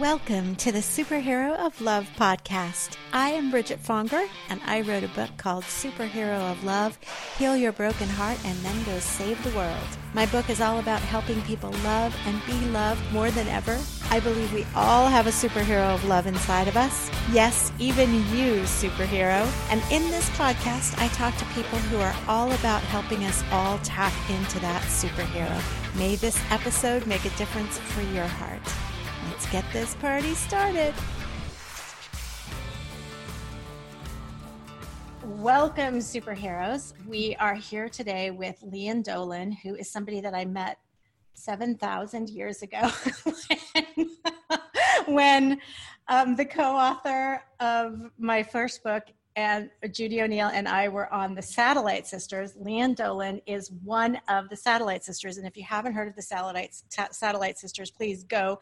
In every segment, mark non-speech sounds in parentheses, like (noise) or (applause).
Welcome to the Superhero of Love podcast. I am Bridget Fonger, and I wrote a book called Superhero of Love Heal Your Broken Heart and Then Go Save the World. My book is all about helping people love and be loved more than ever. I believe we all have a superhero of love inside of us. Yes, even you, superhero. And in this podcast, I talk to people who are all about helping us all tap into that superhero. May this episode make a difference for your heart. Let's get this party started. Welcome, superheroes. We are here today with Lian Dolan, who is somebody that I met 7,000 years ago when, (laughs) when um, the co author of my first book, and Judy O'Neill and I were on the Satellite Sisters. Lian Dolan is one of the Satellite Sisters, and if you haven't heard of the Satellite Satellite Sisters, please go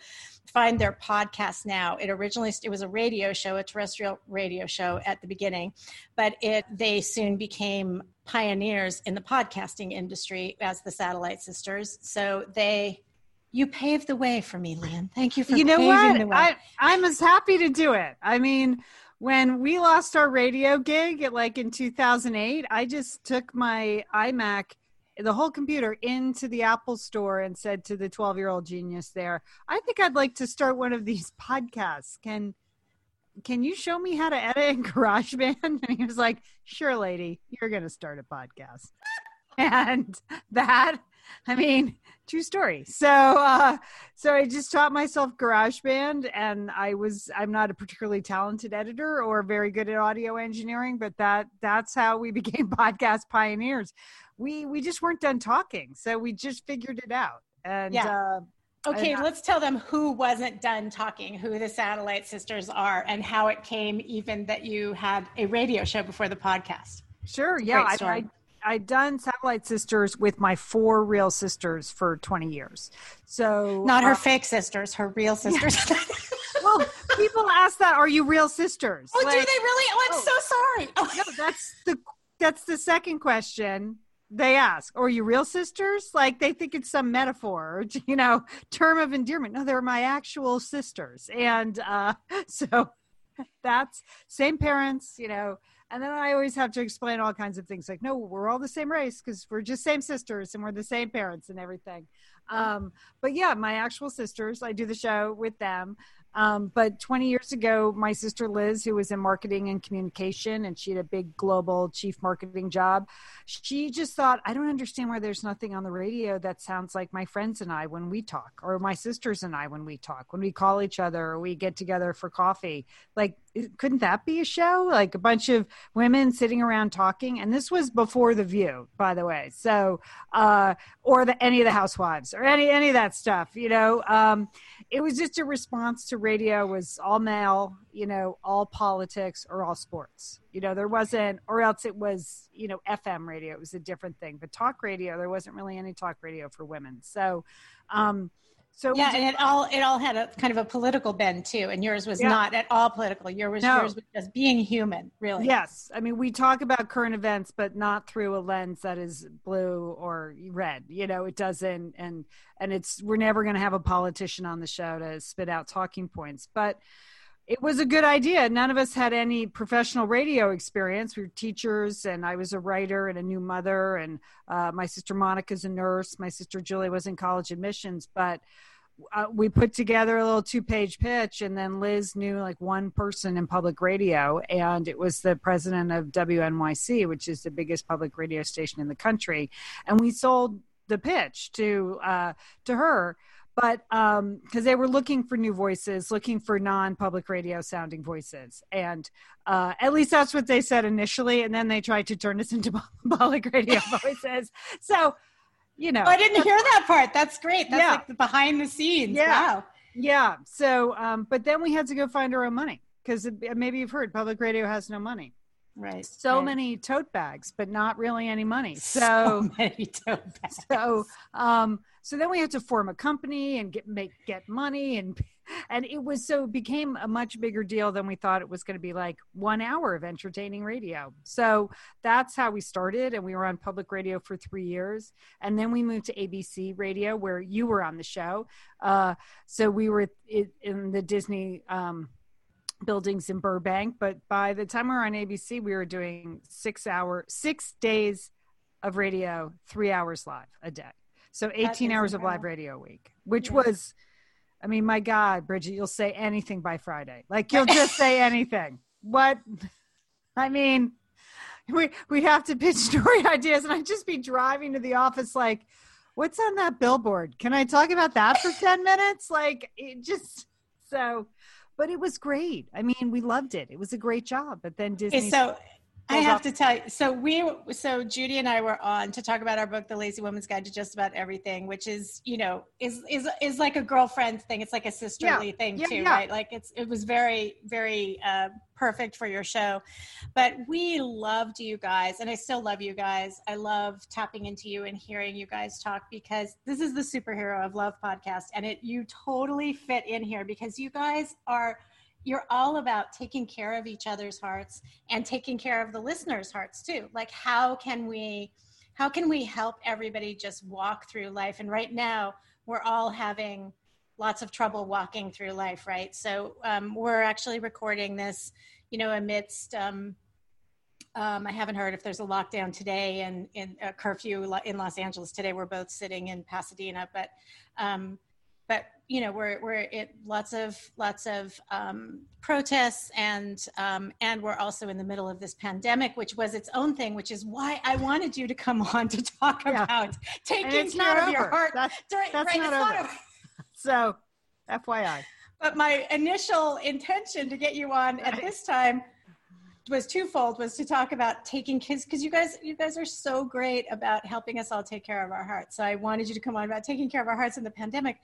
find their podcast now. It originally it was a radio show, a terrestrial radio show at the beginning, but it they soon became pioneers in the podcasting industry as the Satellite Sisters. So they you paved the way for me, Lian. Thank you for you know what I, I'm as happy to do it. I mean when we lost our radio gig at like in 2008 i just took my imac the whole computer into the apple store and said to the 12 year old genius there i think i'd like to start one of these (laughs) podcasts. Can can you show me how to edit in (laughs) garageband? And he was like sure lady you're going to start a podcast. (laughs) And that I mean, true story. So, uh, so I just taught myself GarageBand, and I was I'm not a particularly talented editor or very good at audio engineering, but that that's how we (laughs) became podcast pioneers. We we just weren't done talking, so we just figured it out. And yeah. Uh, Okay, let's tell them who wasn't done talking, who the Satellite Sisters are, and how it came even that you had a radio show before the podcast. Sure, yeah, I, I, I'd done Satellite Sisters with my four real sisters for 20 years. So not her uh, fake sisters, her real sisters. Yeah. (laughs) (laughs) well, people ask that, are you real sisters? Oh, like, do they really? Oh, I'm oh, so sorry. Oh. No, that's the that's the second question they ask. Are you real sisters? Like they think it's some metaphor, (laughs) you know, term of endearment. No, they're my actual sisters. And uh, so (laughs) that's same parents, you know, and then I always have to explain all kinds of things like, no, we're all the same race because we're just same sisters and we're the same parents and everything. Um, but yeah, my actual sisters, I do the show with them. Um, but 20 years ago, my sister Liz, who was in marketing and communication, and she had a big global chief marketing job, she just thought, I don't understand why there's nothing on the radio that sounds like my friends and I when we talk, or my sisters and I when we talk, when we call each other, or we get together for coffee. Like, couldn't that be a show? Like a bunch of women sitting around talking. And this was before The View, by the way. So, uh, or the, any of the housewives or any, any of that stuff, you know. Um, it was just a response to radio was all male, you know, all politics or all sports. You know, there wasn't, or else it was, you know, FM radio. It was a different thing. But talk radio, there wasn't really any talk radio for women. So, um, so yeah, and it all it all had a kind of a political bend too, and yours was yeah. not at all political. Yours was no. yours was just being human, really. Yes, I mean we talk about current events, but not through a lens that is blue or red. You know, it doesn't, and and it's we're never going to have a politician on the show to spit out talking points, but it was a good idea. None of us had any professional radio experience. We were teachers, and I was a writer and a new mother, and uh, my sister Monica's a nurse. My sister Julie was in college admissions, but uh, we put together a little two page pitch and then liz knew like one person in public radio and it was the president of wnyc which is the biggest public radio station in the country and we sold the pitch to uh, to her but because um, they were looking for new voices looking for non-public radio sounding voices and uh, at least that's what they said initially and then they tried to turn us into (laughs) public radio (laughs) voices so you know. Oh, I didn't hear that part. That's great. That's yeah. like the behind the scenes. Yeah. Wow. Yeah. So, um, but then we had to go find our own money because maybe you've heard public radio has no money. Right. So right. many tote bags, but not really any money. (laughs) So, so many tote (laughs) bags. so um so then we had to form a company and get make get money and and it was so it became a much bigger deal than we thought it was going to be like one hour of entertaining radio so that's how we started and we were on public radio for three years and then we moved to abc radio where you were on the show uh, so we were in the disney um, buildings in burbank but by the time we were on abc we were doing six hour six days of radio three hours live a day so 18 hours incredible. of live radio a week which yeah. was I mean, my God, Bridget, you'll say anything by Friday. Like you'll just (laughs) say anything. What? I mean, we we have to pitch (laughs) story ideas, and I'd just be driving to the office like, what's on that billboard? Can I talk about that for 10 minutes? Like it just so but it was great. I mean, we loved it. It was a great job. But then Disney so I have to tell you. So we, so Judy and I were on to talk about our book, The Lazy Woman's Guide to Just About Everything, which is, you know, is is is like a girlfriend thing. It's like a sisterly yeah. thing yeah, too, yeah. right? Like it's it was very very uh, perfect for your show. But we loved you guys, and I still love you guys. I love tapping into you and hearing you guys talk because this is the superhero of love podcast, and it you totally fit in here because you guys are you're all about taking care of each other's hearts and taking care of the listeners' hearts too. Like how can we how can we help everybody just walk through life? And right now we're all having lots of trouble walking through life, right? So um, we're actually recording this, you know, amidst um, um, I haven't heard if there's a lockdown today and in a curfew in Los Angeles today. We're both sitting in Pasadena, but um, but you know we're we're it lots of lots of um, protests and um, and we're also in the middle of this pandemic which was its own thing which is why i wanted you to come on to talk yeah. about taking care of your heart that's, that's right, not, over. not over. (laughs) so fyi but my initial intention to get you on at this time was twofold was to talk about taking kids because you guys you guys are so great about helping us all take care of our hearts. So i wanted you to come on about taking care of our hearts in the pandemic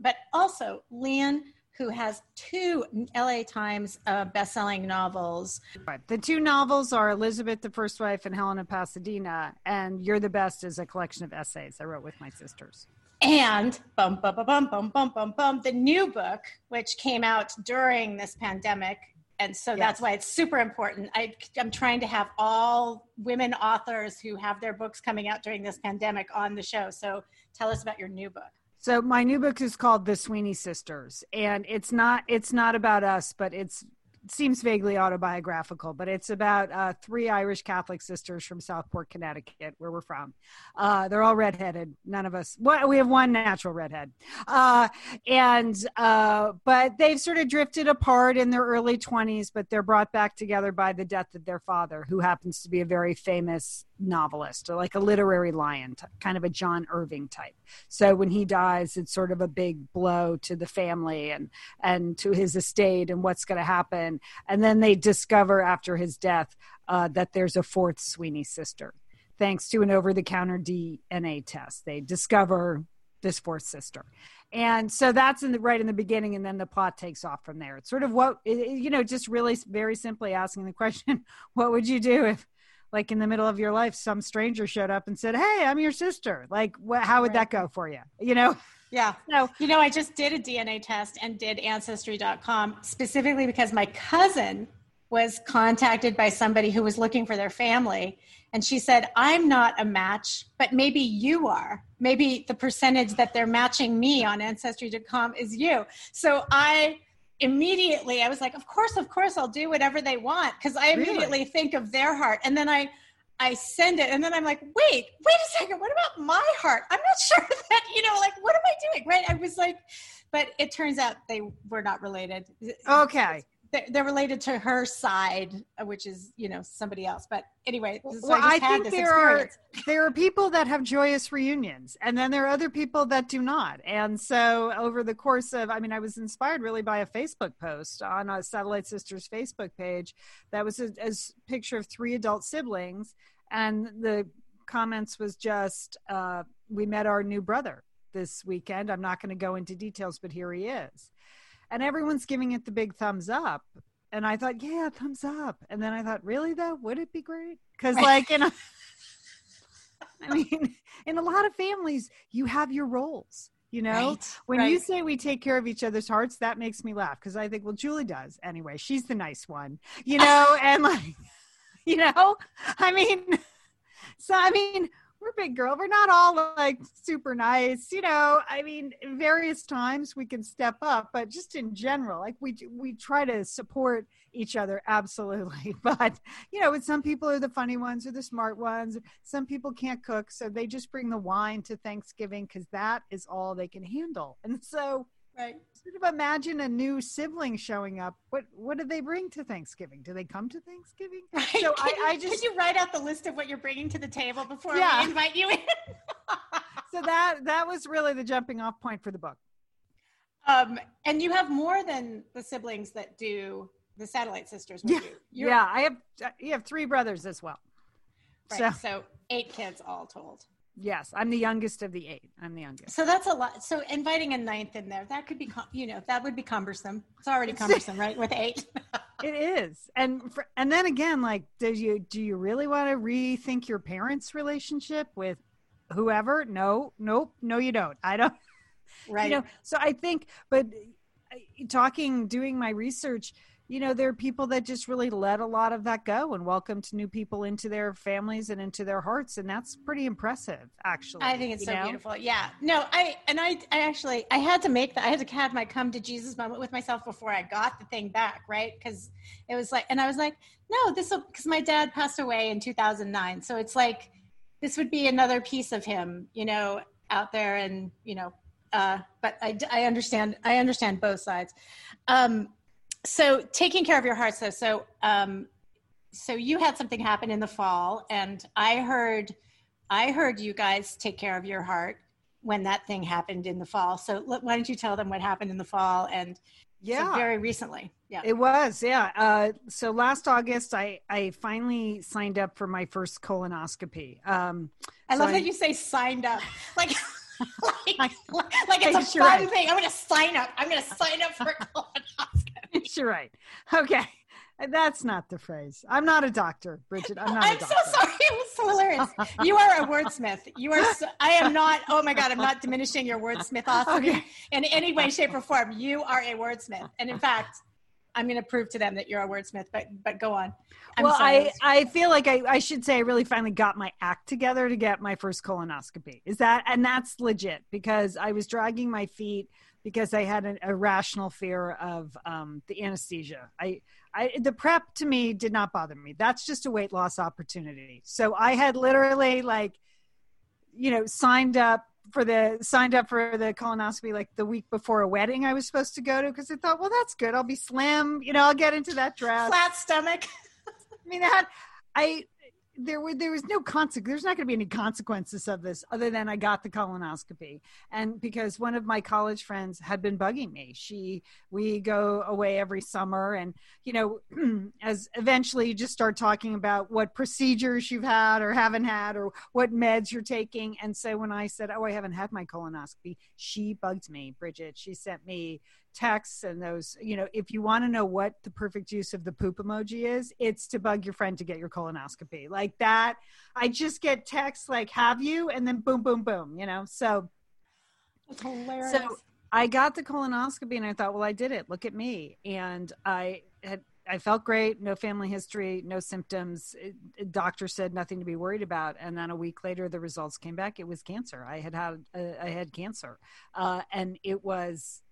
but also Lian, who has two LA Times uh, best-selling novels. The two novels are Elizabeth, the First Wife, and Helen of Pasadena, and You're the Best is a collection of essays I wrote with my sisters. And bum bum bum bum bum bum bum the new book, which came out during this pandemic. And so yes. that's why it's super important. I, I'm trying to have all women authors who have their books coming out during this pandemic on the show. So tell us about your new book. So my new book is called The Sweeney Sisters, and it's not it's not about us, but it's seems vaguely autobiographical, but it's about uh, three Irish Catholic sisters from Southport, Connecticut, where we're from. Uh, they're all redheaded. None of us. Well, we have one natural redhead, uh, and uh, but they've sort of drifted apart in their early twenties. But they're brought back together by the death of their father, who happens to be a very famous novelist, like a literary lion, kind of a John Irving type. So when he dies, it's sort of a big blow to the family and and to his estate and what's going to happen. And then they discover after his death uh, that there's a fourth Sweeney sister, thanks to an over-the-counter DNA test. They discover this fourth sister and so that's in the right in the beginning and then the plot takes off from there it's sort of what you know just really very simply asking the question (laughs) what would you do if like in the middle of your life some stranger showed up and said hey i'm your sister. Like wh- how would that go for you? You know? Yeah. (laughs) No you know i just did a dna test and did ancestry.com specifically because my cousin was contacted by somebody who was looking for their family and she said i'm not a match but maybe you are. Maybe the percentage that they're matching me on ancestry.com is you. So i immediately I was like, of course, of course, I'll do whatever they want because I immediately really? think of their heart, and then I I send it, and then I'm like, wait, wait a second, what about my heart? I'm not (laughs) sure that you know, like, what am I doing? Right? I was like, but it turns out they were not related. Okay they're related to her side, uh, which is you know somebody else. But anyway, so well, I, I think there experience. are there are people that have joyous reunions, and then there are other people that do not. And so over the course of, I mean, I was inspired really by a Facebook post on a Satellite Sisters Facebook page that was a, a picture of three adult siblings, and the comments was just, uh, "We met our new brother." this weekend. I'm not going to go into details, but here he is and everyone's giving it the big thumbs up and I thought, yeah, thumbs up. And then I thought, really though, would it be great? Because like in a, (laughs) I mean, in a lot of families, you have your roles. You know, Right, when right. you say we take care of each other's hearts, that makes me laugh because I think, well, Julie does anyway. She's the nice one, you know, (laughs) and like, (laughs) you know, I mean, so I mean, we're big girl. We're not all like super nice, you know. I mean, various times we can step up, but just in general, like we we try to support each other absolutely. (laughs) But you know, with some people are the funny ones or the smart ones. Some people can't cook, so they just bring the wine to Thanksgiving because that is all they can handle. And so, Right. sort of imagine a new sibling showing up. What what do they bring to Thanksgiving? Do they come to Thanksgiving? (laughs) Right. So I- you, I just- could you write out the list of what you're bringing to the table before Yeah. we invite you in? (laughs) So that that was really the jumping off point for the book. um, and you have more than the siblings that do the satellite sisters. Yeah. you. Yeah, I have you have three brothers as well. Right. So So eight kids all told. Yes, I'm the youngest of the eight. I'm the youngest. So that's a lot. So inviting a ninth in there, that could be, you know, that would be cumbersome. It's already cumbersome, (laughs) right? With eight. It is, and for, and then again, like, do you do you really want to rethink your parents' relationship with whoever? No, nope, no, you don't. I don't. (laughs) right. You know, so I think, but uh, talking, doing my research, you know, there are people that just really let a lot of that go and welcomed new people into their families and into their hearts, and that's pretty impressive, actually. I think it's so know? beautiful. Yeah. No, I and I I actually I had to make that. I had to have my come to Jesus moment with myself before I got the thing back, right? Because it was like, and I was like, no, this will because my dad passed away in 2009, so it's like this would be another piece of him, you know, out there, and you know, uh, but I I understand I understand both sides. Um, so taking care of your hearts, though. So um, so you had something happen in the fall, and I heard. I heard you guys take care of your heart when that thing happened in the fall. So why don't you tell them what happened in the fall and so Yeah. very recently? Yeah. It was, yeah. Uh, so last August, I I finally signed up for my first colonoscopy. Um, I so love I- that you say signed up. Like (laughs) (laughs) (laughs) like, like it's a fun I- thing. I'm going to sign up. I'm going to sign up for a (laughs) colonoscopy. You're right. Okay, that's not the phrase. I'm not a doctor, Bridget. I'm not a I'm so sorry. It was so hilarious. You are a wordsmith. You are. So, I am not. Oh my God! I'm not diminishing your wordsmithosity Okay. in any way, shape, or form. You are a wordsmith, and in fact, I'm going to prove to them that you're a wordsmith. But but go on. I'm well, sorry. I, I feel like I, I should say I really finally got my act together to get my first colonoscopy. Is that and that's legit because I was dragging my feet because I had an irrational fear of um, the anesthesia. I, I the prep to me did not bother me. That's just a weight loss opportunity. So I had literally like, you know, signed up for the signed up for the colonoscopy like the week before a wedding I was supposed to go to because I thought, well, that's good. I'll be slim. You know, I'll get into that dress. flat stomach. I mean, that I there were there was no consequence. There's not going to be any consequences of this other than I got the colonoscopy, and because one of my college friends had been bugging me. She we go away every summer, and you know, (clears throat) as eventually you just start talking about what procedures you've had or haven't had, or what meds you're taking. And so when I said, "Oh, I haven't had my colonoscopy," she bugged me, Bridget. She sent me texts and those you know if you want to know what the perfect use of the poop emoji is it's to bug your friend to get your colonoscopy. Like that i just get texts like have you? and then boom boom boom you know? So That's hilarious. so i got the colonoscopy and i thought well i did it. Look at me. And i had i felt great no family history no symptoms. It, doctor said nothing to be worried about. And then a week later the results came back. It was cancer. I had had uh, i had cancer. Uh, and it was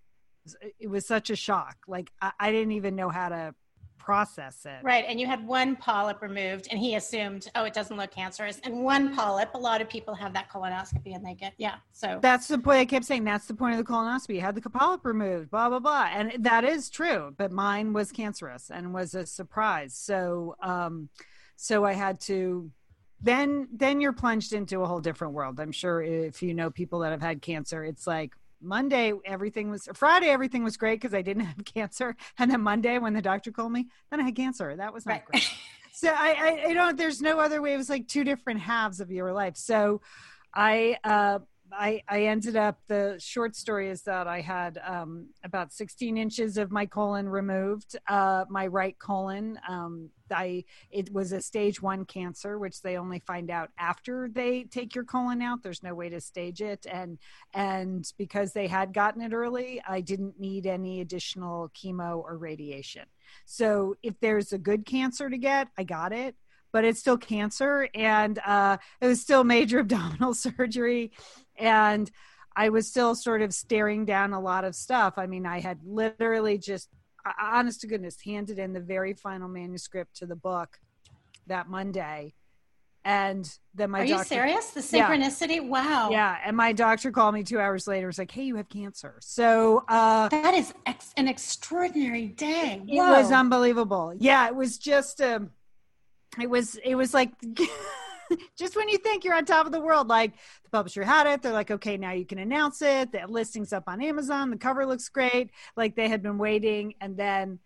it was such a shock like I, I didn't even know how to process it Right, and you had one polyp removed, and he assumed, oh, it doesn't look cancerous. And one polyp, a lot of people have that colonoscopy, and they get, yeah. So That's the point I kept saying. That's the point of the colonoscopy. You had the polyp removed, blah blah blah, and that is true. But mine was cancerous and was a surprise. So, um, so I had to. Then, then you're plunged into a whole different world. I'm sure if you know people that have had cancer, it's like Monday everything was Friday everything was great because I didn't have (laughs) cancer, and then Monday when the doctor called me, then I had cancer. That was not right, great. (laughs) so I, I, I don't there's no other way it was like two different halves of your life so i uh I, I ended up the short story is that I had um, about 16 inches of my colon removed, uh, my right colon. Um, I it was a stage one cancer, which they only find out after they take your colon out. There's no way to stage it, and and because they had gotten it early, I didn't need any additional chemo or radiation. So if there's a good cancer to get, I got it but it's still cancer and uh, it was still major (laughs) abdominal surgery and I was still sort of staring down a lot of stuff. I mean, I had literally just, honest to goodness, handed in the very final manuscript to the book that Monday. And then my Are doctor, you serious? The synchronicity? Yeah. Wow. Yeah. And my doctor called me two hours later. Was like, "Hey, you have cancer." So uh, that is ex- an extraordinary day. Whoa. It was unbelievable. Yeah, it was just. Um, it was. It was like. (laughs) (laughs) just when you think you're on top of the world, like the publisher had it, they're like, okay, now you can announce it. The listing's up on Amazon. The cover looks great. Like they had been waiting, and then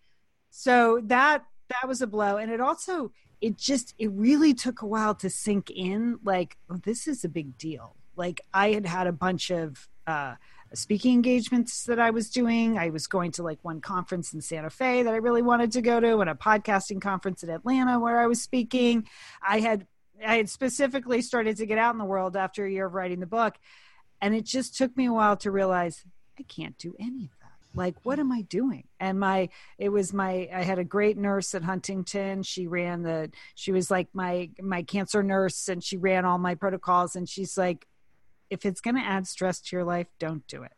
so that that was a blow, and it also it just it really took a while to sink in. Like, oh, this is a big deal. Like I had had a bunch of. uh speaking engagements that I was doing. I was going to like one conference in Santa Fe that I really wanted to go to, and a podcasting conference in Atlanta where I was speaking. I had I had specifically started to get out in the world after a year of writing the book. And it just took me a while to realize I can't do any of that. Like, what am I doing? And my, it was my, I had a great nurse at Huntington. She ran the, she was like my, my cancer nurse and she ran all my protocols. And she's like, if it's going to add stress to your life, don't do it.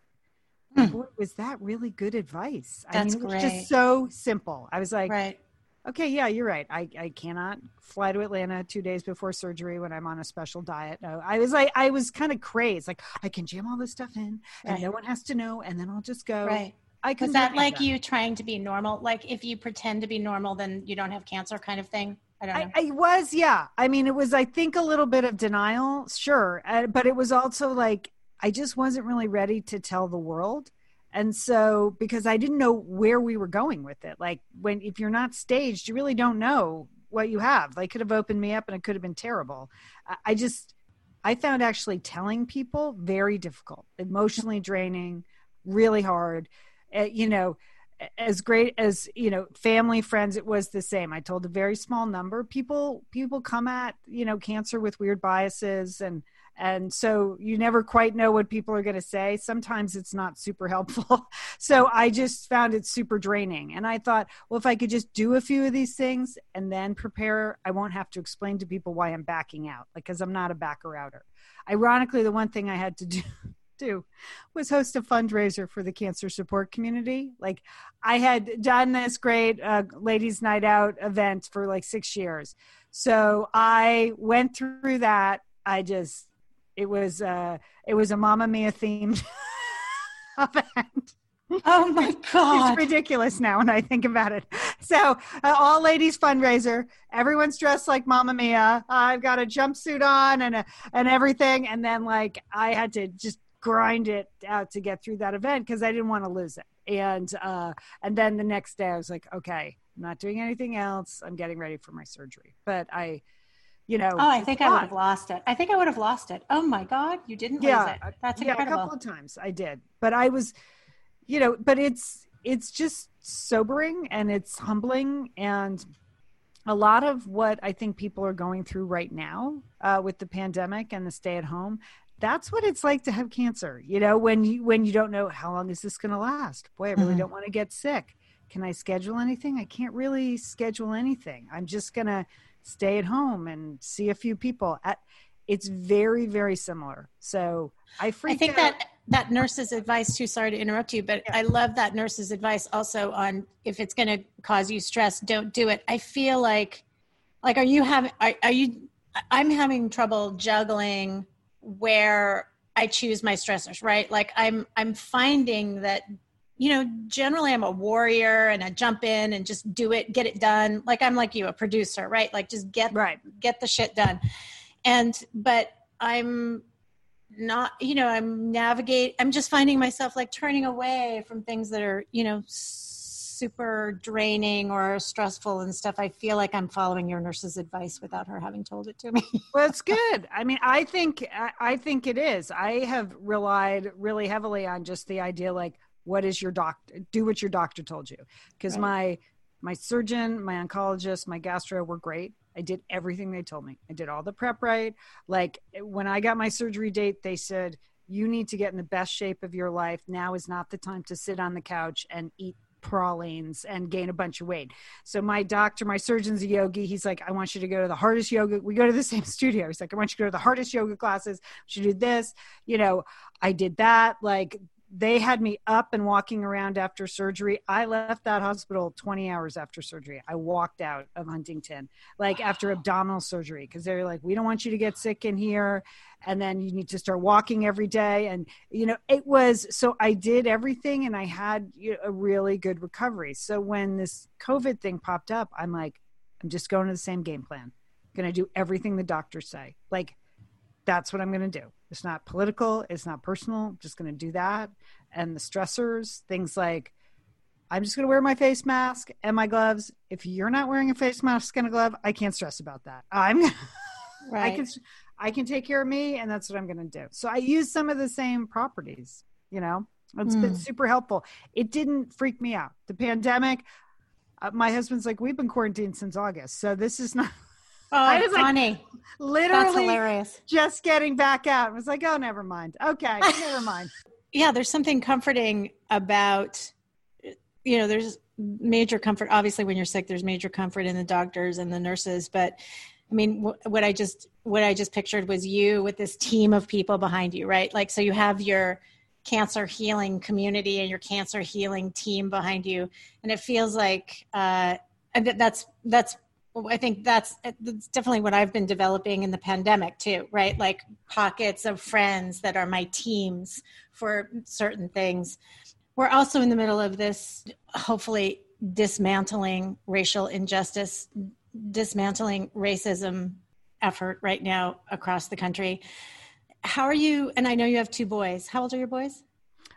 Hmm. Boy, was that really good advice? That's I mean, it was great. just so simple. I was like, right okay, yeah, you're right. I, I cannot fly to Atlanta two days before surgery when I'm on a special diet. No, I was like, I was kind of crazed. Like, I can jam all this stuff in and right. no one has to know, and then I'll just go. Right. I was that like that. you trying to be normal? Like, if you pretend to be normal, then you don't have cancer, kind of thing. I don't know. I, I was, yeah. I mean, it was, I think, a little bit of denial, sure, uh, but it was also like I just wasn't really ready to tell the world and so because i didn't know where we were going with it. Like when if you're not staged you really don't know what you have. They could have opened me up and it could have been terrible. I just i found actually telling people very difficult emotionally draining really hard. Uh, you know as great as you know family friends it was the same. I told a very small number. People people come at you know cancer with weird biases and and so you never quite know what people are going to say sometimes it's not super helpful (laughs) so i just found it super draining and i thought well if i could just do a few of these things and then prepare i won't have to explain to people why i'm backing out because i'm not a backer outer ironically the one thing i had to do (laughs) do was host a fundraiser for the cancer support community. Like I had done this great uh, ladies night out event for like six years. So I went through that. I just it was uh, it was a Mamma Mia themed (laughs) event. Oh my god! It's ridiculous now when I think about it. So, uh, all ladies fundraiser. Everyone's dressed like Mamma Mia. I've got a jumpsuit on and a, and everything, and then like I had to just grind it out to get through that event because I didn't want to lose it. And uh, and then the next day I was like, okay, I'm not doing anything else. I'm getting ready for my surgery. But I you know. Oh, I think I would have lost it. I think I would have lost it. Oh my God, you didn't yeah, lose it. That's incredible. Yeah, a couple of times I did, but I was, you know, but it's it's just sobering and it's humbling and a lot of what I think people are going through right now uh, with the pandemic and the stay at home. That's what it's like to have cancer. You know, when you when you don't know how long is this going to last. Boy, I really mm-hmm. don't want to get sick. Can I schedule anything? I can't really schedule anything. I'm just gonna stay at home and see a few people. At, it's very very similar. So I I think out. that that nurse's advice too. Sorry to interrupt you, but yeah. I love that nurse's advice also on if it's going to cause you stress, don't do it. I feel like like are you having are, are you I'm having trouble juggling where I choose my stressors, right? Like I'm I'm finding that you know, generally I'm a warrior and I jump in and just do it, get it done. Like I'm like you, a producer, right? Like just get right. get the shit done. And but I'm not, you know, I'm navigate I'm just finding myself like turning away from things that are, you know, super draining or stressful and stuff, I feel like I'm following your nurse's advice without her having told it to me. (laughs) well, it's good. I mean, I think I think it is. I have relied really heavily on just the idea like what is your doctor do what your doctor told you because right. my my surgeon, my oncologist, my gastro were great. I did everything they told me. I did all the prep right. Like when I got my surgery date, they said, You need to get in the best shape of your life. Now is not the time to sit on the couch and eat pralines and gain a bunch of weight. So my doctor, my surgeon's a yogi. He's like, I want you to go to the hardest yoga. We go to the (laughs) same studio. He's like, I want you to go to the hardest yoga classes. You do this. You know, I did that. Like they had me up and walking around after surgery. I left that hospital 20 hours after surgery. I walked out of Huntington, like wow. after abdominal surgery, because they're like, we don't want you to get sick in here. And then you need to start walking every day. And, you know, it was so I did everything and I had you know, a really good recovery. So when this COVID thing popped up, I'm like, I'm just going to the same game plan. going to do everything the doctors say. Like, that's what I'm going to do. It's not political, it's not personal. I'm just going to do that. And the stressors, things like I'm just going to wear my face mask and my gloves. If you're not wearing a face mask and a glove, I can't stress about that. (laughs) I'm right. I can I can take care of me and that's what I'm going to do. So I use some of the same properties, you know. It's mm. been hmm. super helpful. It didn't freak me out. The pandemic, uh, my husband's like, we've been quarantined since August. So this is not Oh, I was funny. Like, literally That's hilarious. just getting back out. I was like, oh, never mind. Okay, never mind. (laughs) Yeah, there's something comforting about, you know, there's major comfort. Obviously, when you're sick, there's major comfort in the doctors and the nurses. But I mean, what I just what I just pictured was you with this team of people behind you, right? Like, so you have your cancer healing community and your cancer healing team behind you, and it feels like uh, that's that's I think that's, uh, that's definitely what I've been developing in the pandemic too, right? Like pockets of friends that are my teams for certain things. We're also in the middle of this, hopefully, dismantling racial injustice, dismantling racism effort right now across the country. How are you? And I know you have two boys. How old are your boys?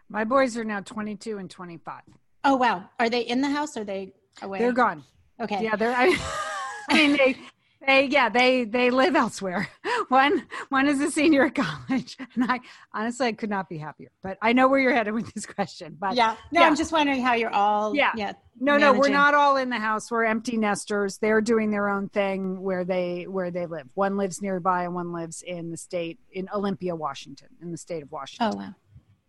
My boys are now 22 and 25. Oh, wow. Are they in the house or are they away? They're gone. Okay. Yeah, they're. I, (laughs) I mean, they, they, yeah, they, they live elsewhere. (laughs) One, one is a senior at college, (laughs) and I honestly I could not be happier. But I know where you're headed with this question. But yeah, no, yeah. I'm just wondering how you're all. Yeah, yeah. No, managing. no, we're not all in the house. We're empty nesters. They're doing their own thing where they where they live. One lives nearby, and one lives in the state in Olympia, Washington, in the state of Washington. Oh wow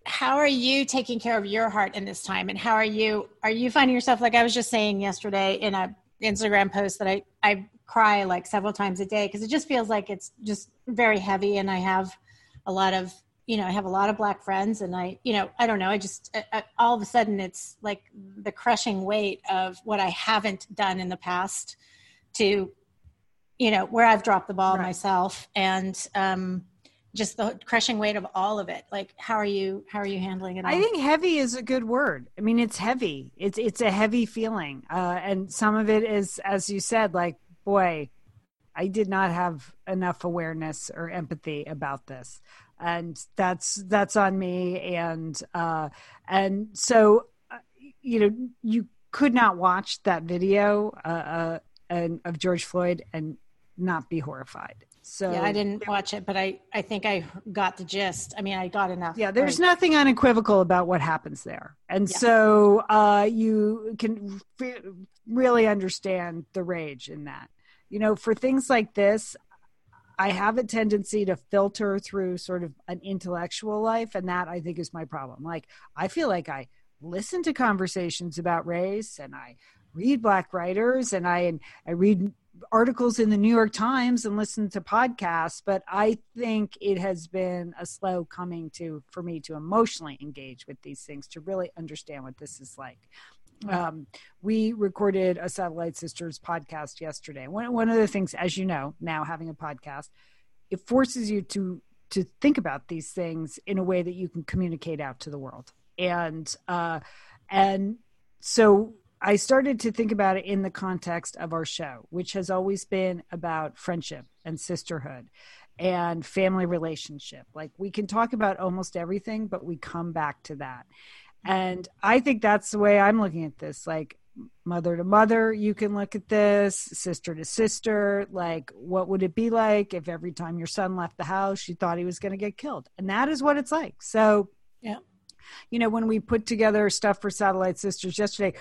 how are you taking care of your heart in this time and how are you are you finding yourself like i was just saying yesterday in a Instagram post that I, I cry like several times a day because it just feels like it's just very heavy and I have a lot of you know I have a lot of black friends and I you know I don't know I just I, I, all of a sudden it's like the crushing weight of what I haven't done in the past to you know where I've dropped the ball right. myself and um just the crushing weight of all of it. Like how are you how are you handling it all? i think heavy is a good word. I mean it's heavy. It's it's a heavy feeling. Uh, and some of it is as you said like boy i did not have enough awareness or empathy about this. And that's that's on me. And uh and so uh, you know you could not watch that video uh, uh of george floyd and not be horrified so yeah, I didn't watch it, but I I think I got the gist. I mean, I got enough. Yeah, there's right. nothing unequivocal about what happens there, and yeah. so uh, you can f- really understand the rage in that. You know, for things like this, I have a tendency to filter through sort of an intellectual life, and that I think is my problem. Like, I feel like I listen to conversations about race, and I read black writers, and I and I read articles in the New York Times and listen to podcasts, but I think it has been a slow coming to for me to emotionally engage with these things to really understand what this is like. Um, we recorded a Satellite Sisters podcast yesterday. One one of the things, as you know, now having a podcast, it forces you to to think about these things in a way that you can communicate out to the world, and uh, and so I started to think about it in the context of our show, which has always been about friendship and sisterhood and family relationship. Like we can talk about almost everything, but we come back to that. And I think that's the way I'm looking at this. Like mother to mother you can look at this sister to sister like what would it be like if every time your son left the house you thought he was going to get killed and that is what it's like so yeah you know when we put together stuff for satellite sisters yesterday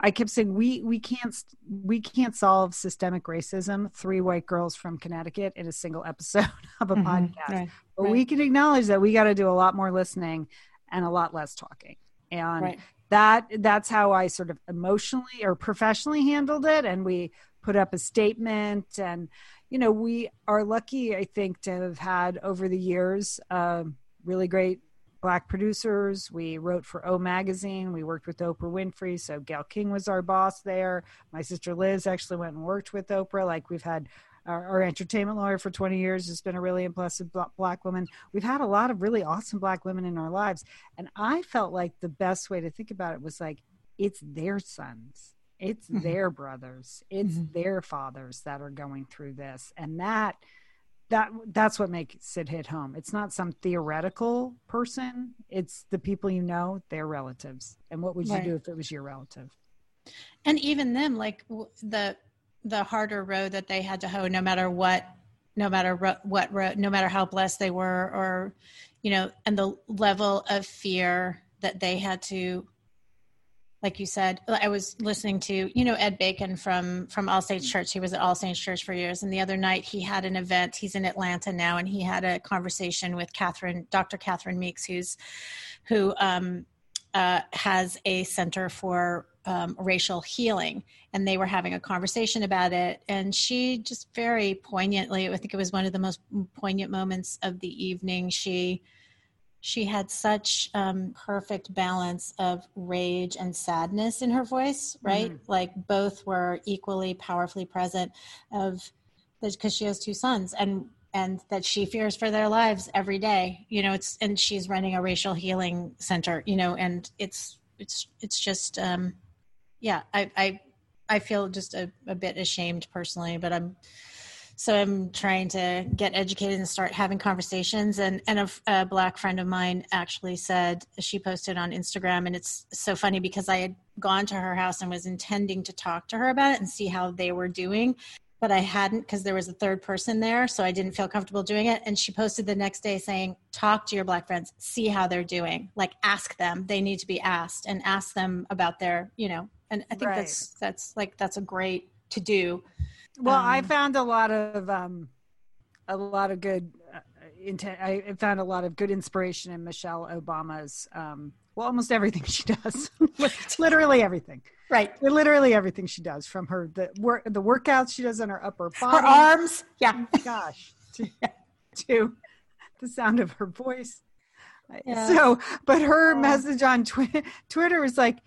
i kept saying we we can't we can't solve systemic racism three white girls from connecticut in a single episode (laughs) of a mm-hmm. podcast right. but right. we can acknowledge that we got to do a lot more listening and a lot less talking and right that that's how I sort of emotionally or professionally handled it. And we put up a statement and you know we are lucky i think to have had over the years uh, really great black producers we wrote for o magazine we worked with oprah winfrey so gayle king was our boss there my sister liz actually went and worked with oprah like we've had our, our, entertainment lawyer for 20 years has been a really impressive black woman. We've had a lot of really awesome black women in our lives. And I felt like the best way to think about it was like, it's their sons, it's mm-hmm. their brothers, it's mm-hmm. their fathers that are going through this. And that, that that's what makes it hit home. It's not some theoretical person. It's the people you know, their relatives. And what would you right. do if it was your relative? And even them, like the the harder road that they had to hoe no matter what no matter what road no matter how blessed they were or you know and the level of fear that they had to like you said i was listening to you know ed bacon from from all saints church. He was at all saints church for years. And the other night he had an event. He's in atlanta now and he had a conversation with catherine dr catherine meeks who's who um, uh, has a center for um, racial healing. And they were having a conversation about it. And she just very poignantly i think it was one of the most poignant moments of the evening. She she had such um, perfect balance of rage and sadness in her voice right mm-hmm. like both were equally powerfully present of because she has two sons and and that she fears for their lives every day you know it's and she's running a racial healing center you know and it's it's it's just um yeah, I I, I feel just a, a bit ashamed personally, but I'm so I'm trying to get educated and start having conversations. And and a, a, black friend of mine actually said she posted on Instagram, and it's so funny because I had gone to her house and was intending to talk to her about it and see how they were doing, but I hadn't because there was a third person there, so I didn't feel comfortable doing it. And she posted the next day saying, "Talk to your black friends, see how they're doing. Like ask them; they need to be asked, and ask them about their, you know, and I think right. that's that's like that's a great to do. Well, um, I found a lot of um, a lot of good. Uh, intent. I found a lot of good inspiration in Michelle Obama's. Um, well, almost everything (laughs) she does, literally everything. Right. Literally everything she does, from her the work the workouts she does on her upper body, her arms. Yeah. Oh gosh. To, to the sound of her voice. Yeah. So, but her message on twi- Twitter is like,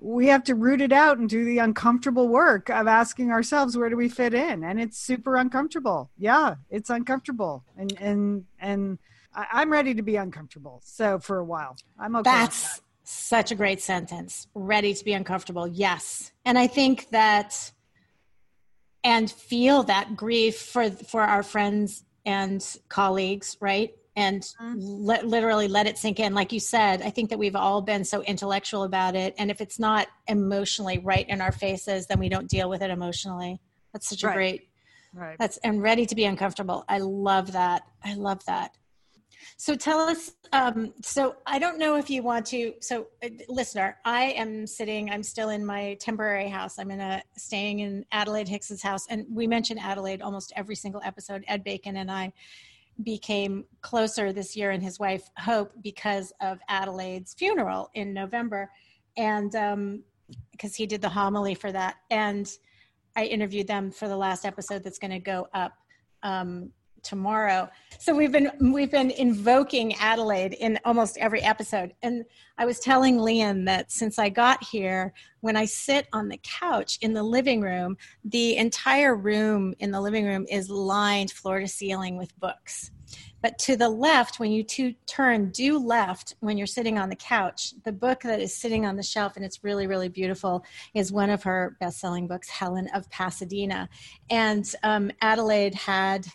we have to root it out and do the uncomfortable work of asking ourselves where do we fit in? And it's super uncomfortable. Yeah it's uncomfortable. And and and I, am ready to be uncomfortable. So for a while i'm okay that's that. such a great sentence. Ready to be uncomfortable. Yes. And i think that and feel that grief for for our friends and colleagues right and mm-hmm. let, literally let it sink in. Like you said i think that we've all been so intellectual about it and if it's not emotionally right in our faces then we don't deal with it emotionally. That's such a right. great right. That's and ready to be uncomfortable. I love that. I love that. So tell us um, so i don't know if you want to so uh, listener i am sitting i'm still in my temporary house. I'm in a staying in adelaide hicks's house and we mention adelaide almost every single episode ed bacon and i became closer this year and his wife Hope because of Adelaide's funeral in November. And because um, he did the homily for that. And I interviewed them for the last episode that's going to go up um, tomorrow. So we've been we've been invoking Adelaide in almost every episode. And I was telling Lian that since I got here, when I sit on the couch in the living room, the entire room in the living room is lined floor to ceiling with books. But to the left, when you two turn due left, when you're sitting on the couch, the book that is sitting on the shelf, and it's really, really beautiful, is one of her best selling books, Helen of Pasadena. And um, Adelaide had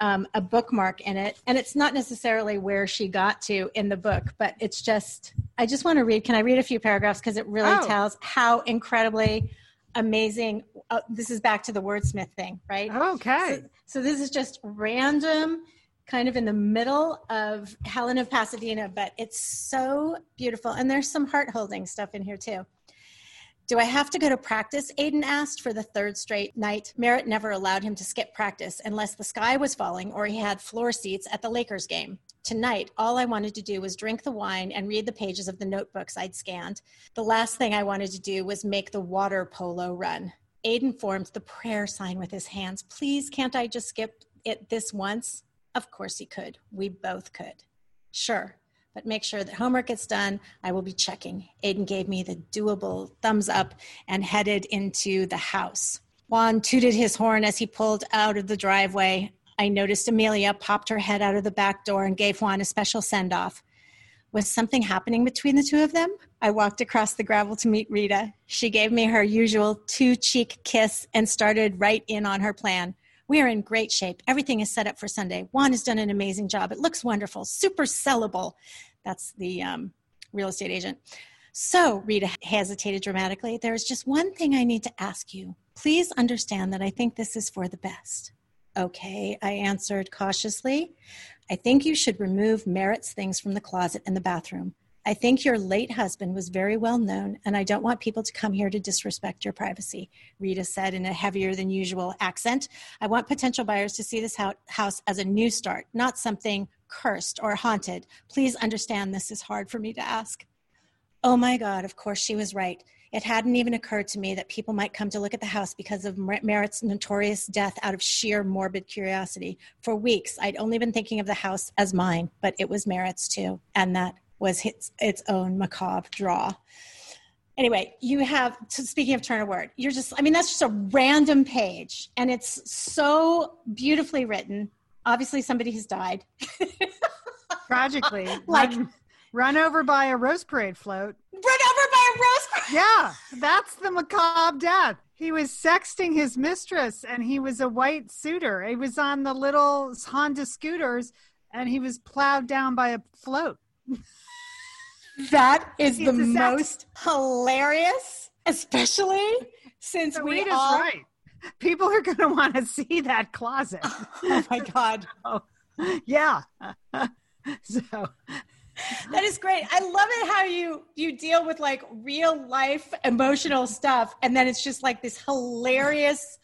um, a bookmark in it. And it's not necessarily where she got to in the book, but it's just I just want to read. Can I read a few paragraphs because it really Oh. tells how incredibly amazing. Uh, this is back to the wordsmith thing, right? Okay. So, so this is just random, kind of in the middle of Helen of Pasadena, but it's so beautiful. And there's some heart holding stuff in here too. Do I have to go to practice? Aiden asked for the third straight night. Merritt never allowed him to skip practice unless the sky was falling or he had floor seats at the Lakers game. Tonight, all I wanted to do was drink the wine and read the pages of the notebooks I'd scanned. The last thing I wanted to do was make the water polo run. Aiden formed the prayer sign with his hands. Please, can't I just skip it this once? Of course he could. We both could. Sure, but make sure that homework gets done. I will be checking. Aiden gave me the doable thumbs up and headed into the house. Juan tooted his horn as he pulled out of the driveway. I noticed Amelia popped her head out of the back door and gave Juan a special send off. Was something happening between the two of them? I walked across the gravel to meet Rita. She gave me her usual two cheek kiss and started right in on her plan. We are in great shape. Everything is set up for Sunday. Juan has done an amazing job. It looks wonderful, super sellable. That's the um, real estate agent. So, Rita hesitated dramatically. There is just one thing I need to ask you. Please understand that I think this is for the best. Okay, I answered cautiously. I think you should remove Merritt's things from the closet in the bathroom. I think your late husband was very well known, and I don't want people to come here to disrespect your privacy, Rita said in a heavier than usual accent. I want potential buyers to see this house as a new start, not something cursed or haunted. Please understand this is hard for me to ask. Oh my God, of course she was right. It hadn't even occurred to me that people might come to look at the house because of Merritt's notorious death out of sheer morbid curiosity. For weeks, I'd only been thinking of the house as mine, but it was Merritt's too, and that was its, its own macabre draw. Anyway, you have, speaking of turn of word, you're just, I mean, that's just a random page, and it's so beautifully written. Obviously, somebody has died. (laughs) Tragically, Like- run, run over by a rose parade float. Run over by a rose Yeah, that's the macabre death. He was sexting his mistress and he was a white suitor. He was on the little Honda scooters and he was plowed down by a float. (laughs) That is He's the most hilarious, especially since we all. right. People are going to want to see that closet. (laughs) Oh my god, (laughs) yeah. (laughs) so that is great. I love it how you you deal with like real life emotional stuff, and then it's just like this hilarious,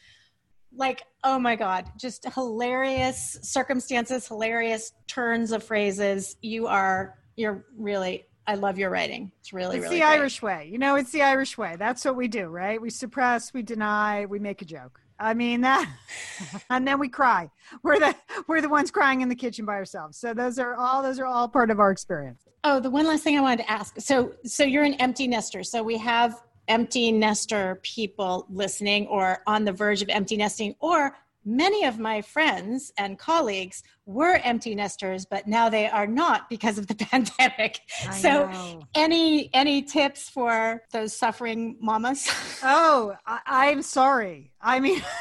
like oh my god, just hilarious circumstances, hilarious turns of phrases. You are you're really. I love your writing. It's really it's really the great. Irish way. You know, it's the Irish way. That's what we do, right? We suppress, we deny, we make a joke. I mean that, (laughs) and then we cry. We're the we're the ones crying in the kitchen by ourselves. So those are all those are all part of our experience. Oh, the one last thing I wanted to ask. So, so you're an empty nester. So we have empty nester people listening or on the verge of empty nesting, or many of my friends and colleagues were empty nesters, but now they are not because of the (laughs) pandemic. I so, know. any any tips for those suffering mamas? (laughs) oh, I, I'm sorry. I mean. (laughs)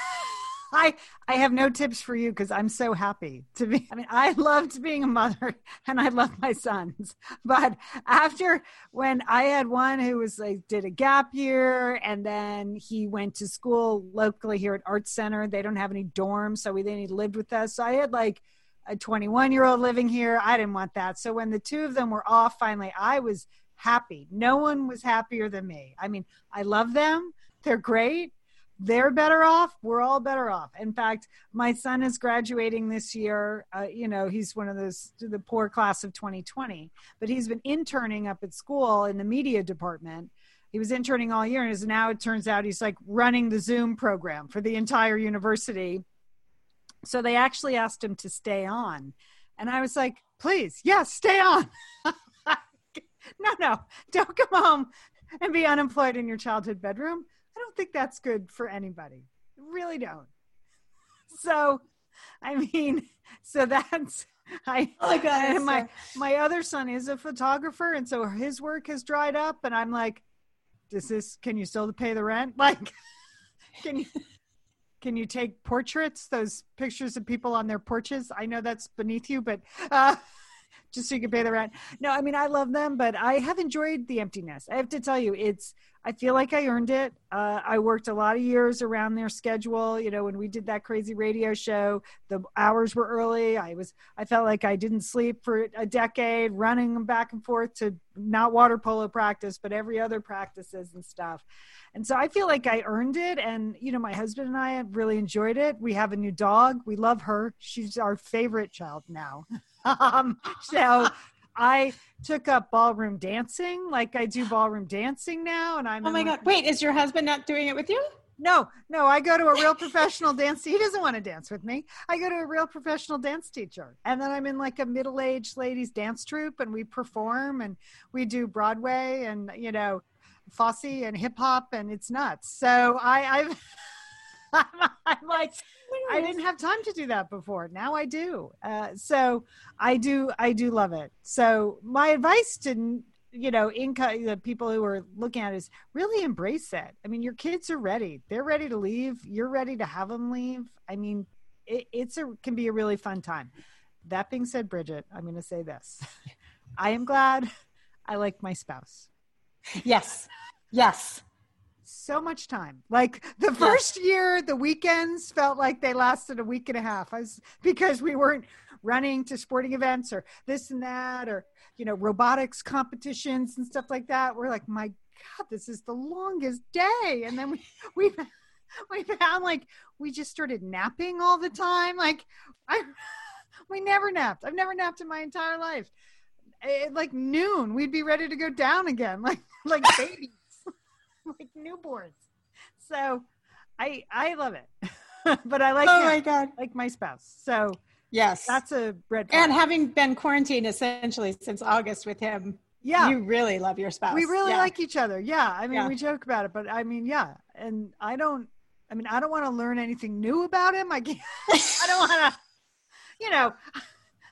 I I have no tips for you because I'm so happy to be. I mean, I loved being a mother (laughs) and I love my sons. But after when I had one who was like did a gap year and then he went to school locally here at Art Center. They don't have any dorms, so we then he lived with us. So I had like a 21 year old living here. I didn't want that. So when the two of them were off, finally, I was happy. No one was happier than me. I mean, I love them. They're great they're better off we're all better off. In fact my son is graduating this year uh, you know he's one of those the poor class of 2020 but he's been interning up at school in the media department. He was interning all year and is now it turns out he's like running the zoom program for the entire university. So they actually asked him to stay on. And i was like please yes stay on. (laughs) No no don't come home and be unemployed in your childhood bedroom I don't think that's good for anybody. Really don't. (laughs) So, I mean, so that's I. Oh my God, and my my other son is a photographer, and so his work has dried up, and I'm like, does this? Can you still pay the rent? (laughs) Like, can you? Can you take portraits, those pictures of people on their porches? I know that's beneath you, but uh, (laughs) just so you can pay the rent. No, I mean I love them, but I have enjoyed the emptiness. I have to tell you, it's I feel like I earned it. Uh, I worked a lot of years around their schedule. You know, when we did that crazy radio show, the hours were early. I was I felt like I didn't sleep for a decade, running back and forth to not water polo practice, but every other practices and stuff. And so I feel like I earned it. And, you know, my husband and I really enjoyed it. We have a new dog. We love her. She's our favorite child now. (laughs) um, so I took up ballroom dancing. Like I do ballroom dancing now. And I'm, oh my God. Wait, is your husband not doing it with you? No, no, I go to a real professional dance. He doesn't want to dance with me. I go to a real professional dance teacher. And then I'm in like a middle aged ladies dance troupe and we perform and we do Broadway and, you know, Fosse and hip hop and it's nuts. So I, I've, (laughs) (laughs) I'm like, I didn't have time to do that before. Now I do. Uh, so I do, I do love it. So my advice to, you know, income, the people who are looking at is really embrace it. I mean, your kids are ready. They're ready to leave. You're ready to have them leave. I mean, it, it's a, can be a really fun time. That being said, Bridget, I'm going to say this. (laughs) I am glad I like my spouse. Yes. Yes. So much time. Like the first year, the weekends felt like they lasted a week and a half. I was, because we weren't running to sporting events or this and that or, you know, robotics competitions and stuff like that. We're like, my God, this is the longest day. And then we, (laughs) we, we found like we just started napping all the time. Like I, (laughs) we never napped. I've never napped in my entire life. At like noon, we'd be ready to go down again, (laughs) like like babies. (laughs) like newborns. So I I love it. (laughs) but I like Oh my god. like my spouse. So yes. That's a red flag. And having been quarantined essentially since August with him, yeah. You really love your spouse. We really yeah. like each other. Yeah. I mean, yeah. we joke about it, but I mean, yeah. And I don't I mean, I don't want to learn anything new about him. I can't (laughs) I don't want to you know,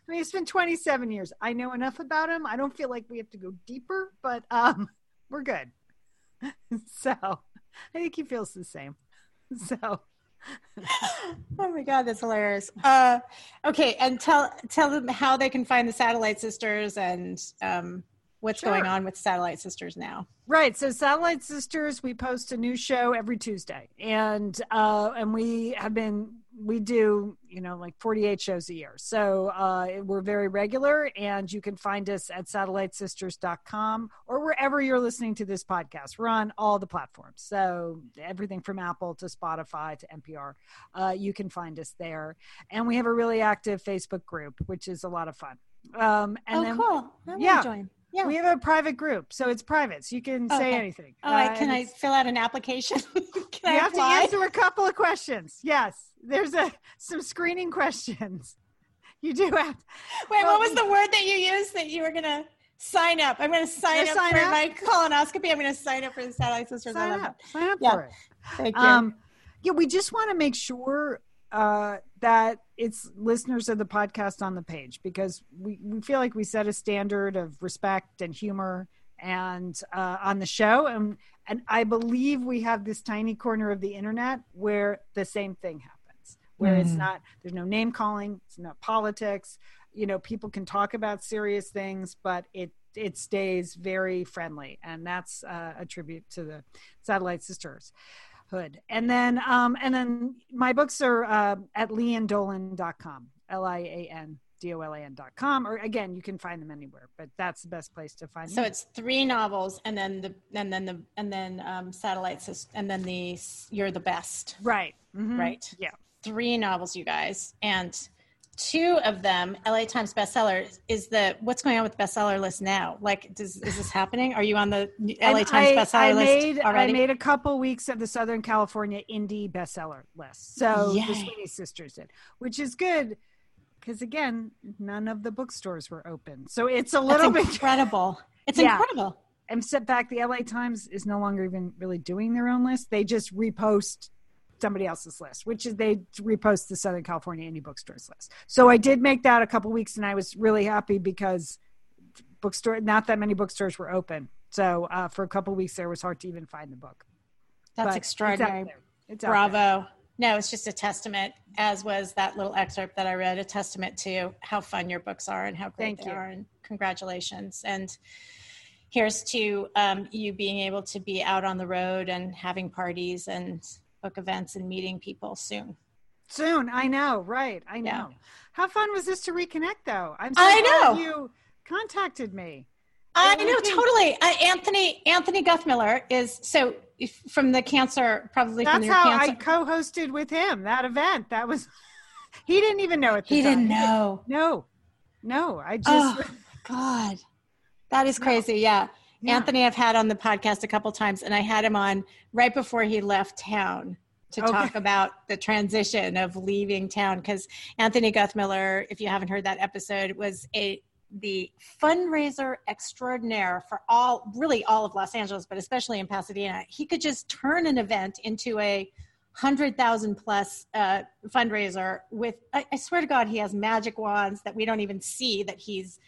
I mean, it's been 27 years. I know enough about him. I don't feel like we have to go deeper, but um, we're good. (laughs) so I think he feels the same. (laughs) So (laughs) oh my god that's hilarious uh okay and tell tell them how they can find the satellite sisters and um what's sure. going on with satellite sisters now right so satellite sisters we post a new show every tuesday and uh and we have been we do you know like 48 shows a year. So uh, we're very regular and you can find us at satellitesisters.com or wherever you're listening to this podcast. We're on all the platforms. So everything from apple to spotify to npr uh, you can find us there. And we have a really active facebook group which is a lot of fun. Um, and oh, then, cool. yeah, join. Yeah. We have a private group, so it's private, so you can okay. say anything. Oh, uh, can I fill out an application? (laughs) can you I have to answer a couple of questions. Yes, there's a some screening questions. (laughs) You do have. To, Wait, well, what was the word that you used that you were gonna sign up? I'm gonna sign up sign for up? my colonoscopy. I'm gonna sign up for the Satellite Sisters. Sign up. Sign up yeah. for it. Thank you. Um, yeah, we just want to make sure uh, that it's listeners of the podcast on the page because we, we feel like we set a standard of respect and humor and uh, on the show. And and I believe we have this tiny corner of the internet where the same thing happens where mm. it's not there's no name calling it's not politics. You know people can talk about serious things but it it stays very friendly. And that's uh, a tribute to the satellite sisters Hood. And then um and then my books are uh, at liandolan.com. L I A N D O L A N dot com. Or again, you can find them anywhere, but that's the best place to find so them. So it's three novels and then the and then the and then um satellites and then the you're the best. Right. Mm-hmm. Right. Yeah. Three novels, you guys. And two of them LA Times bestseller is the what's going on with the bestseller list now? Like, does, is this happening? Are you on the LA and Times I, bestseller I made, list already? I made a couple weeks of the Southern California indie bestseller list. So Yay. the Sweeney sisters did, which is good because again, none of the bookstores were open. So it's a little That's bit incredible. It's yeah. incredible. And step back, the LA Times is no longer even really doing their own list. They just repost somebody else's list, which is they repost the Southern California indie bookstores list. So I did make that a couple weeks, and I was really happy because bookstore not that many bookstores were open. So uh, for a couple weeks there, was hard to even find the book. That's but extraordinary. It's, it's Bravo. no, it's just a testament, as was that little excerpt that I read, a testament to how fun your books are and how great Thank they you. are. And congratulations. And here's to um, you being able to be out on the road and having parties and book events and meeting people soon. Soon, I know, right? I know. Yeah. How fun was this to reconnect, though? I'm so I glad know. you contacted me. I know think- totally. Uh, Anthony Anthony Guthmiller is so if, from the cancer, probably from That's your how cancer. I co-hosted with him that event. That was (laughs) he didn't even know the he time. didn't know. No, no. I just Oh God, that is crazy. Yeah. Yeah. Anthony, I've had on the podcast a couple times, and I had him on right before he left town to Okay. talk about the transition of leaving town. Because Anthony Guthmiller, if you haven't heard that episode, was a the fundraiser extraordinaire for all really all of Los Angeles, but especially in Pasadena. He could just turn an event into a hundred thousand plus uh, fundraiser with. I, I swear to God, he has magic wands that we don't even see that he's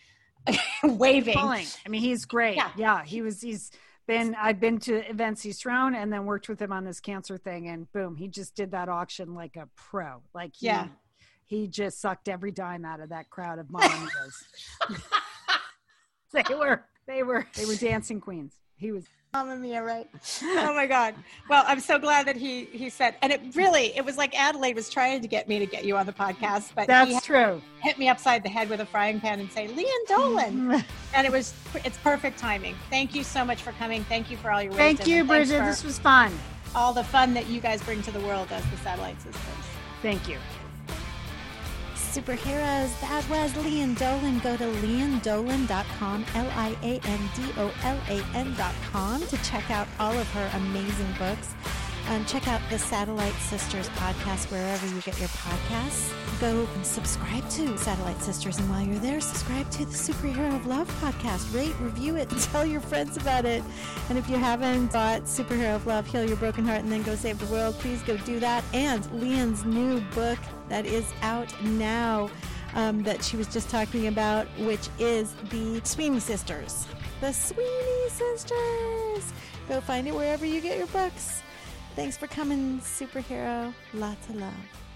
(laughs) waving. pulling. I mean, he's great. Yeah. Yeah. he was. He's been. I've been to events he's thrown, and then worked with him on this cancer thing, and boom, he just did that auction like a pro. Like he, Yeah. he just sucked every dime out of that crowd of millennials. (laughs) (laughs) they were. They were. They were dancing queens. He was. Mamma mia, right? (laughs) Oh my God. Well, I'm so glad that he he said, and it really it was like Adelaide was trying to get me to get you on the podcast, but he That's true. hit me upside the head with a frying pan and say, "Lian Dolan," (laughs) and it was it's perfect timing. Thank you so much for coming. Thank you for all your Thank you, Bridget. This was fun. all the fun that you guys bring to the world as the satellite systems. Thank you. Superheroes, that was Lian Dolan. Go to liandolan.com, L I A N D O L A N.com to check out all of her amazing books. Um, check out the Satellite Sisters podcast wherever you get your podcasts. Go and subscribe to Satellite Sisters, and while you're there, subscribe to the Superhero of Love podcast. Rate, review it, and (laughs) tell your friends about it. And if you haven't bought Superhero of Love, Heal Your Broken Heart, and then go save the world, please go do that. And Lian's new book that is out now um, that she was just talking about, which is the Sweeney Sisters. The Sweeney Sisters. Go find it wherever you get your books. Thanks for coming, superhero. Lots of love.